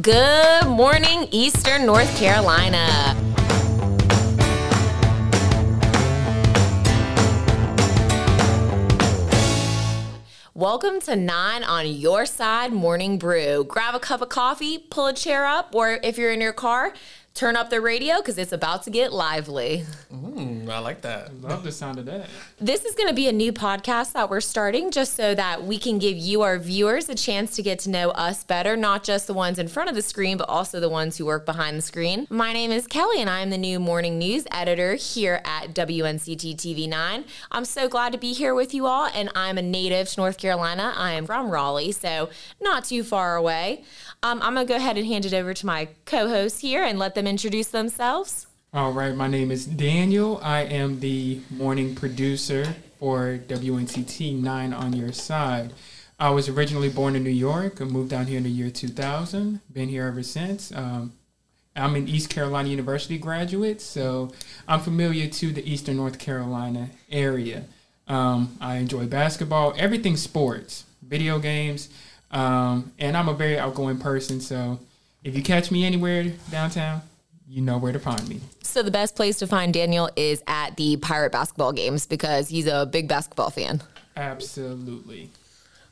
Good morning, Eastern North Carolina. Welcome to Nine on Your Side Morning Brew. Grab a cup of coffee, pull a chair up, or if you're in your car, turn up the radio because it's about to get lively. Mm, I like that. Love the sound of that. This is going to be a new podcast that we're starting just so that we can give you, our viewers, a chance to get to know us better, not just the ones in front of the screen, but also the ones who work behind the screen. My name is Kelly, and I'm the new morning news editor here at WNCT TV 9. I'm so glad to be here with you all, and I'm a native to North Carolina. I am from Raleigh, so not too far away. Um, I'm going to go ahead and hand it over to my co hosts here and let them introduce themselves. All right, my name is Daniel. I am the morning producer for WNCT 9 on your side. I was originally born in New York. I moved down here in the year 2000. Been here ever since. Um, I'm an East Carolina University graduate, so I'm familiar to the Eastern North Carolina area. Um, I enjoy basketball, everything sports, video games, um, and I'm a very outgoing person. So if you catch me anywhere downtown, you know where to find me. So the best place to find Daniel is at the Pirate basketball games because he's a big basketball fan. Absolutely.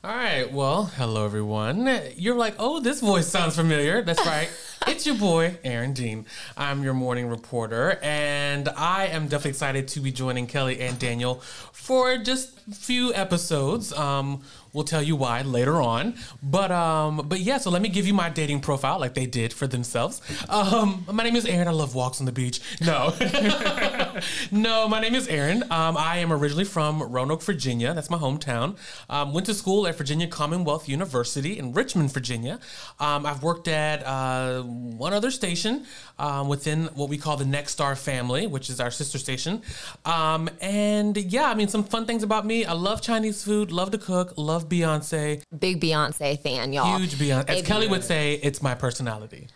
All right. Well, hello everyone. You're like, oh, this voice sounds familiar. That's right. it's your boy, Aaron Dean. I'm your morning reporter, and I am definitely excited to be joining Kelly and Daniel for just a few episodes. Um, we'll tell you why later on. But um, but yeah, so let me give you my dating profile like they did for themselves. Um, my name is Aaron. I love walks on the beach. No. no, my name is Aaron. Um, I am originally from Roanoke, Virginia. That's my hometown. Um, went to school at Virginia Commonwealth University in Richmond, Virginia. Um, I've worked at uh, one other station um, within what we call the Nexstar family, which is our sister station. Um, and yeah, I mean, some fun things about me. I love Chinese food, love to cook, love Beyonce. Big Beyonce fan, y'all. Huge Beyonce. As Kelly would say, it's my personality.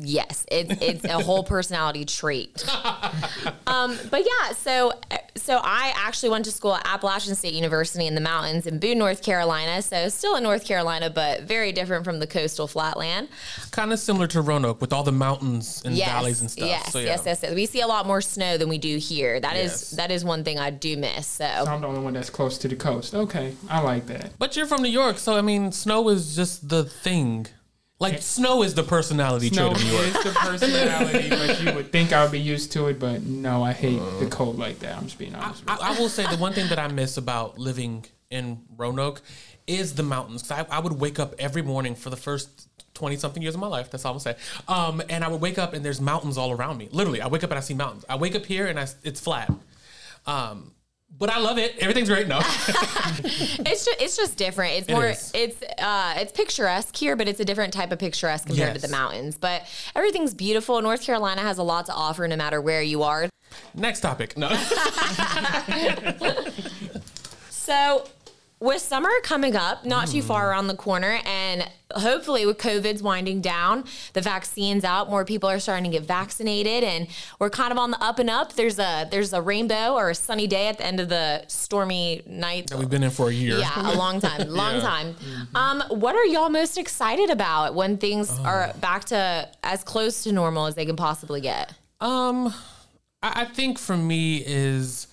Yes, it's it's a whole personality trait. um, but yeah, so so I actually went to school at Appalachian State University in the mountains in Boone, North Carolina. So still in North Carolina, but very different from the coastal flatland. Kind of similar to Roanoke with all the mountains and Yes, valleys and stuff. yes, so, yeah. yes, yes, yes. We see a lot more snow than we do here. That is Yes. that is one thing I do miss. So So I'm the only one that's close to the coast. Okay, I like that. But you're from New York, so I mean, snow is just the thing. Like snow is the personality Snow trait of New York. is the personality, but you would think I would be used to it. But no, I hate the cold like that. I'm just being honest. with I, I will say the one thing that I miss about living in Roanoke is the mountains. I, I would wake up every morning for the first 20 something years of my life. That's all I'm gonna say. Um, and I would wake up and there's mountains all around me. Literally, I wake up and I see mountains. I wake up here and I, it's flat. Um, but I love it. Everything's great. No. it's just it's just different. It's more is. it's uh it's picturesque here, but it's a different type of picturesque compared to the mountains. But everything's beautiful. North Carolina has a lot to offer no matter where you are. Next topic. No. So, with summer coming up, not too Mm. far around the corner, and hopefully with COVID's winding down, the vaccines out, more people are starting to get vaccinated, and we're kind of on the up and up. There's a there's a rainbow or a sunny day at the end of the stormy night. That we've been in for a year. Yeah, a long time, long Yeah. time. Um, what are y'all most excited about when things Oh. are back to as close to normal as they can possibly get? Um, I, I think for me is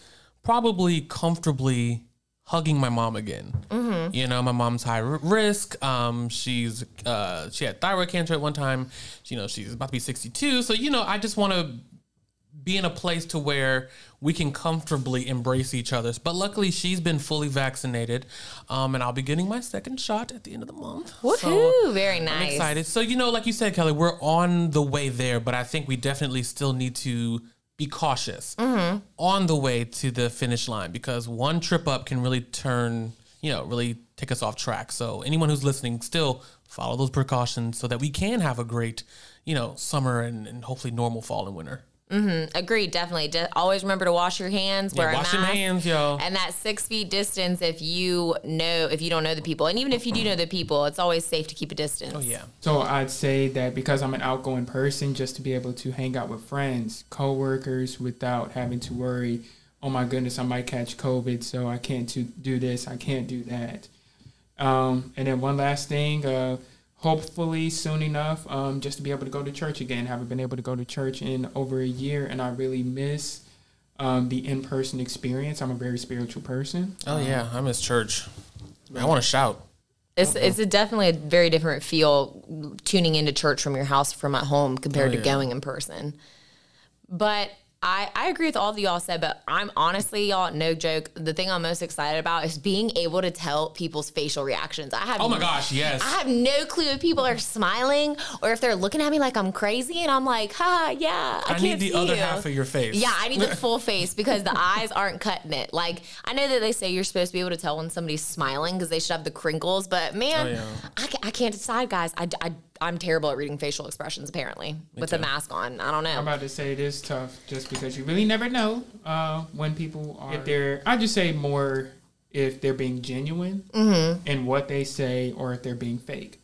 probably comfortably hugging my mom again. Mm-hmm. You know, my mom's high r- risk. Um, she's uh, she had thyroid cancer at one time. You know, she's about to be sixty two. So you know, I just want to be in a place to where we can comfortably embrace each other. But luckily, she's been fully vaccinated, um, and I'll be getting my second shot at the end of the month. So- Woohoo! Very nice. I'm excited. So, you know, like you said, Kelly, we're on the way there, but I think we definitely still need to be cautious Mm-hmm. on the way to the finish line because one trip up can really turn, you know, really take us off track. So, anyone who's listening, still follow those precautions so that we can have a great, you know, summer and, and hopefully normal fall and winter. Agreed, definitely. De- always remember to wash your hands, wear wash a your mask, hands, yo. and that six feet distance. If you know, if you don't know the people, and even if you do know the people, it's always safe to keep a distance. Oh, yeah. So I'd say that because I'm an outgoing person, just to be able to hang out with friends, coworkers, without having to worry, oh my goodness, I might catch COVID, so I can't to do this, I can't do that. Um, and then one last thing, uh, hopefully soon enough, um, just to be able to go to church again. Haven't been able to go to church in over a year, and I really miss um, the in person experience. I'm a very spiritual person. Oh yeah, I miss church. I want to shout. It's it's a definitely a very different feel tuning into church from your house from at home compared Oh, to going in person. But I, I agree with all of y'all said, but I'm honestly, y'all, no joke. The thing I'm most excited about is being able to tell people's facial reactions. I have Oh my gosh, yes. I have no clue if people are smiling or if they're looking at me like I'm crazy, and I'm like, ha, yeah. I, I can't need the see other you. half of your face. Yeah, I need the full face because the eyes aren't cutting it. Like I know that they say you're supposed to be able to tell when somebody's smiling because they should have the crinkles, but man, Oh, yeah. I, I can't decide, guys. I, I I'm terrible at reading facial expressions apparently with the too. mask on. I don't know. I'm about to say it is tough just because you really never know uh, when people are. If they're, I just say more if they're being genuine Mm-hmm. in what they say or if they're being fake.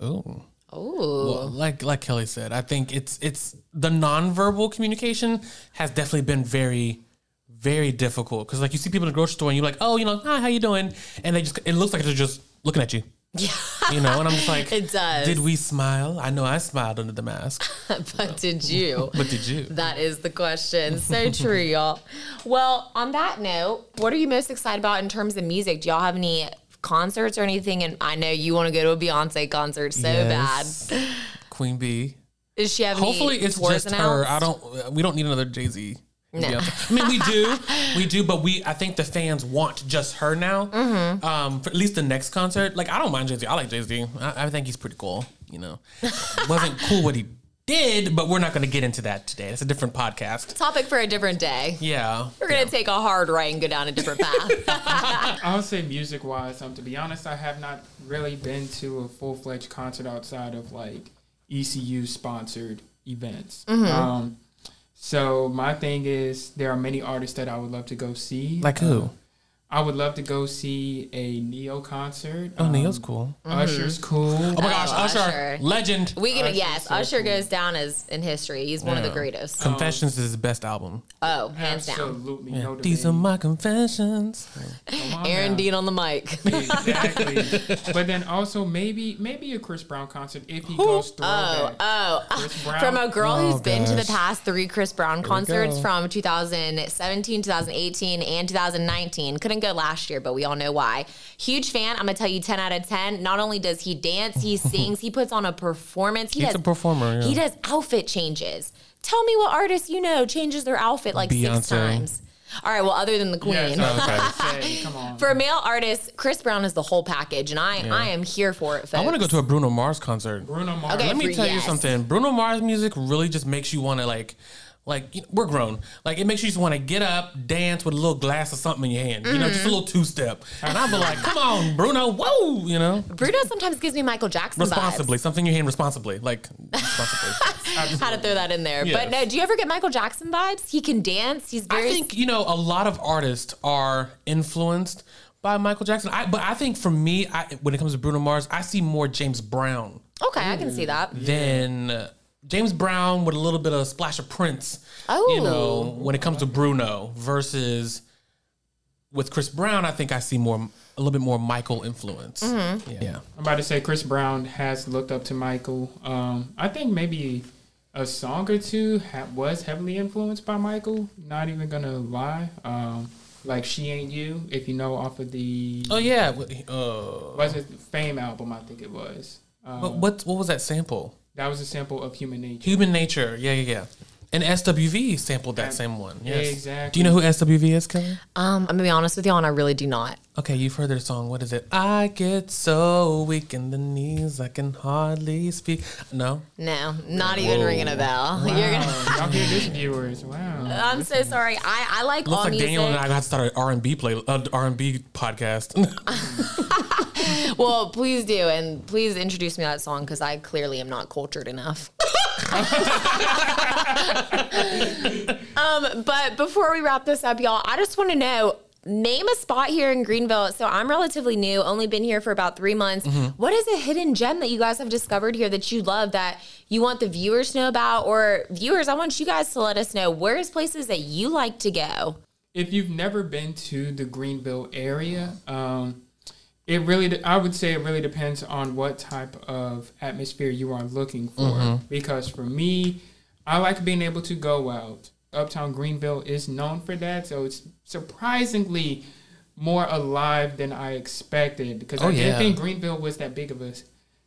Oh. Oh, Well, like like Kelly said, I think it's it's the nonverbal communication has definitely been very very difficult because like you see people in the grocery store and you're like, oh, you know, hi, how you doing? And they just it looks like they're just looking at you, yeah. you know. And I'm just like, It does. Did we smile? I know I smiled under the mask, but did you? but did you? That is the question. So true, y'all. Well, on that note, what are you most excited about in terms of music? Do y'all have any concerts or anything? And I know you want to go to a Beyonce concert so Yes. bad. Queen Bee. Is she having Hopefully it's just her. I don't. We don't need another Jay Z. No. I mean, we do, we do, but we. I think the fans want just her now. Mm-hmm. Um, for at least the next concert. Like, I don't mind Jay Z. I like Jay Z. I, I think he's pretty cool. You know, wasn't cool what he did, but we're not going to get into that today. It's a different podcast. Topic for a different day. Yeah, We're gonna take a hard right and go down a different path. I would say music wise, um, to be honest, I have not really been to a full fledged concert outside of like ECU sponsored events. Mm-hmm. Um, so my thing is, there are many artists that I would love to go see. like who? Um, I would love to go see a Ne-Yo concert. Oh, Um, Ne-Yo's cool. Usher's cool. Oh my gosh, Oh, Usher, Usher. legend. we can Usher's yes, so Usher cool. goes down as in history. He's one of the greatest. Confessions is his best album. oh, hands down. Absolutely no These are my confessions. Come Aaron now. Dean on the mic. Exactly. but then also maybe maybe a Chris Brown concert if he goes through. Oh, Chris Brown. from a girl Oh, who's been to the past three Chris Brown we concerts from 2017, 2018, and 2019. Couldn't go last year, but we all know why. Huge fan. I'm gonna tell you 10 out of 10. Not only does he dance, he sings, he puts on a performance. He He's does a performer. Yeah. he does outfit changes. Tell me what artist you know changes their outfit like six times. All right, well, other than the queen. Yes, Okay. about to say, come on. For a male artist, Chris Brown is the whole package, and I I am here for it. Folks. I want to go to a Bruno Mars concert. Bruno Mars. Okay. Let me For- tell you something. Bruno Mars music really just makes you want to like, like you know, we're grown. Like it makes you just want to get up, dance with a little glass of something in your hand. You know, just a little two step. And I'll be like, come on, Bruno, whoa, you know, Bruno sometimes gives me Michael Jackson vibes. responsibly, something in your hand responsibly, like responsibly. Had to throw that in there. But no, do you ever get Michael Jackson vibes? He can dance. He's very. I think you know a lot of artists are influenced by Michael Jackson. I, but I think for me, I, when it comes to Bruno Mars, I see more James Brown okay, I can see that. than uh, James Brown with a little bit of splash of Prince. Oh. you know, when it comes to Bruno versus with Chris Brown, I think I see more a little bit more Michael influence. Mm-hmm. Yeah. I'm about to say Chris Brown has looked up to Michael. Um, I think maybe a song or two ha- was heavily influenced by Michael. Not even gonna lie. Um, like "She Ain't You," if you know, off of the Oh yeah. Wh- Uh, was it Fame album? I think it was. Um, what, what what was that sample? That was a sample of Human Nature. Human Nature. Yeah, yeah, yeah. And SWV sampled that same one. Yes. Exactly. Do you know who SWV is, Kelly? Um, I'm gonna be honest with y'all, and I really do not. Okay, you've heard their song. What is it? I get so weak in the knees, I can hardly speak. No. No, not even Whoa. ring ringing a bell. Wow, You're gonna. y'all hear this, viewers? Wow. I'm so sorry. I, I like Looks all like music. Daniel and I got to start an R and B play, uh, R and B podcast. Well, please do, and please introduce me to that song because I clearly am not cultured enough. um, but before we wrap this up, y'all, I just want to know. Name a spot here in Greenville. So I'm relatively new, only been here for about three months. What is a hidden gem that you guys have discovered here that you love that you want the viewers to know about? Or viewers, I want you guys to let us know where's places that you like to go. if you've never been to the Greenville area, um, It really, de- I would say, it really depends on what type of atmosphere you are looking for. Mm-hmm. Because for me, I like being able to go out. Uptown Greenville is known for that, so it's surprisingly more alive than I expected. Because Oh, I didn't yeah. think Greenville was that big of a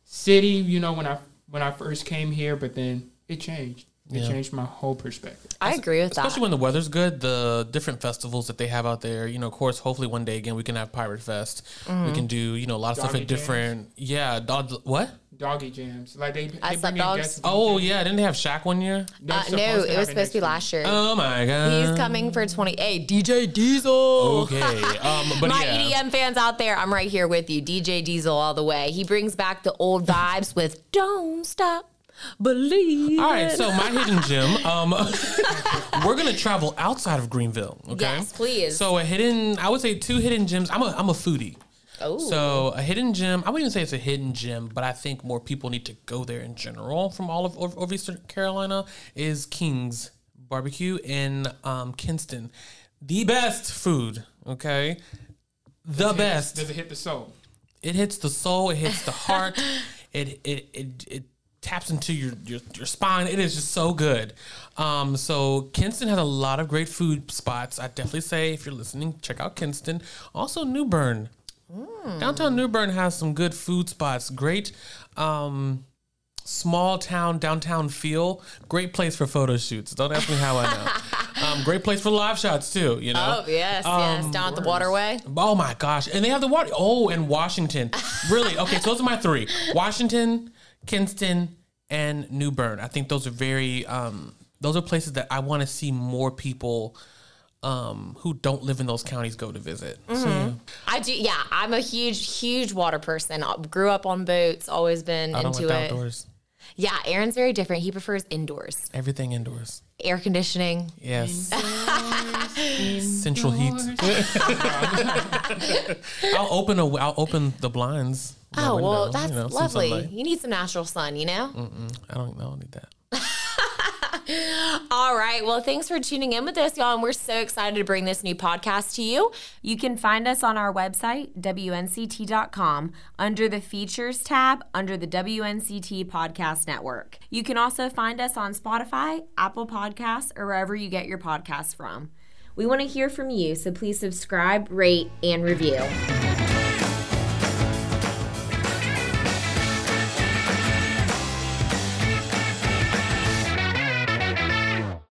city, you know, when I when I first came here. But then it changed. It Yeah. changed my whole perspective. I agree with that. Especially when the weather's good, the different festivals that they have out there. You know, of course, hopefully one day again we can have Pirate Fest. Mm-hmm. We can do you know a lot of stuff Doggy at different. Yeah, dog, what? Doggy jams, like they, they Ice bring Up Dogs? guest Oh DJs. yeah, didn't they have Shaq one year? They're Uh, no, it was supposed to be last year. Oh my god. He's coming for 28. DJ Diesel. Okay, um, but My yeah. EDM fans out there, I'm right here with you. DJ Diesel all the way. He brings back the old vibes with Don't Stop Believe. All right, so my hidden gem. Um, we're gonna travel outside of Greenville. Okay. Yes, please. So a hidden, I would say two hidden gems. I'm a I'm a foodie. Oh. So a hidden gem, I wouldn't even say it's a hidden gem, but I think more people need to go there in general from all of over, over Eastern Carolina is King's Barbecue in um, Kinston. The best food, okay? The best. Does it hit the soul? It hits the soul, it hits the heart, it, it it it taps into your, your your spine. It is just so good. Um, so Kinston has a lot of great food spots. I definitely say if you're listening, check out Kinston. Also New Bern. Downtown New Bern has some good food spots. Great um, small town downtown feel. Great place for photo shoots. Don't ask me how I know. um, great place for live shots too. You know. Oh, yes, yes. Um, Down at the waterway. Oh my gosh. And they have the water. Oh, and Washington. Really? Okay, so those are my three Washington, Kinston, and New Bern. I think those are very, um, those are places that I want to see more people um, who don't live in those counties go to visit. So, yeah. I do. Yeah, I'm a huge, huge water person. I grew up on boats. Always been into it. outdoors. Yeah, Aaron's very different. He prefers indoors, Everything indoors. air conditioning. Yes. Central heat. I'll open a. I'll open the blinds. my Oh well, that's you know, lovely. You need some natural sun, you know. I don't. I don't need that. All right. Well, thanks for tuning in with us, y'all. And we're so excited to bring this new podcast to you. You can find us on our website, WNCT.com, under the features tab under the WNCT Podcast Network. You can also find us on Spotify, Apple Podcasts, or wherever you get your podcasts from. We want to hear from you, so please subscribe, rate, and review.